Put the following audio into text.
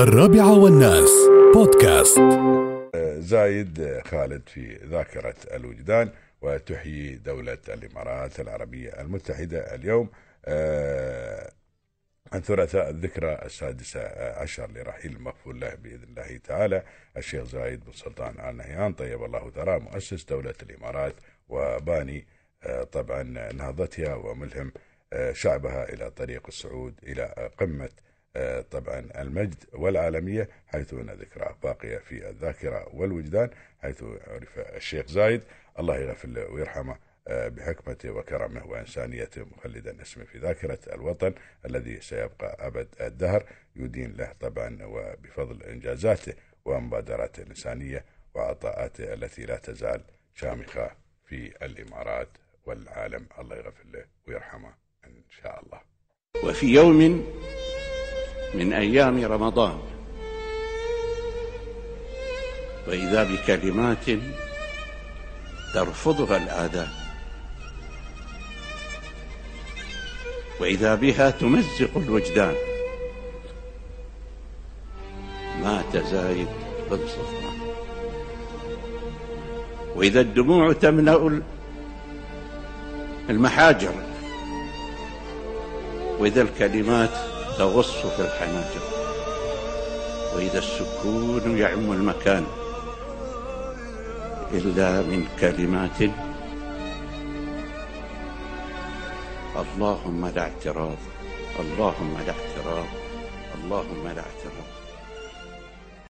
الرابعة والناس. بودكاست. زايد خالد في ذاكرة الوجدان وتحيي دولة الإمارات العربية المتحدة اليوم. آه، الثلاثاء الذكرى السادسة عشر لرحيل المغفور له بإذن الله تعالى. الشيخ زايد بن سلطان آل نهيان طيب الله ثراه مؤسس دولة الإمارات وباني آه، طبعا نهضتها وملهم آه، شعبها إلى طريق الصعود إلى قمة آه، طبعا المجد والعالمية حيث أن ذكرى باقية في الذاكرة والوجدان حيث عرف الشيخ زايد. الله يغفر له ويرحمه آه، بحكمته وكرمه وإنسانيته مخلدا اسمه في ذاكرة الوطن الذي سيبقى أبد الدهر. يدين له طبعا وبفضل إنجازاته ومبادراته الإنسانية وعطاءاته التي لا تزال شامخة في الإمارات والعالم. الله يغفر له ويرحمه إن شاء الله. وفي يوم من أيام رمضان. وإذا بكلمات ترفضها الآذان. وإذا بها تمزق الوجدان. مات زايد بن صفوان وإذا الدموع تملا المحاجر. وإذا الكلمات تغص في الحناجر وإذا السكون يعم المكان إلا من كلمات اللهم لا اعتراض اللهم لا اعتراض اللهم لا اعتراض.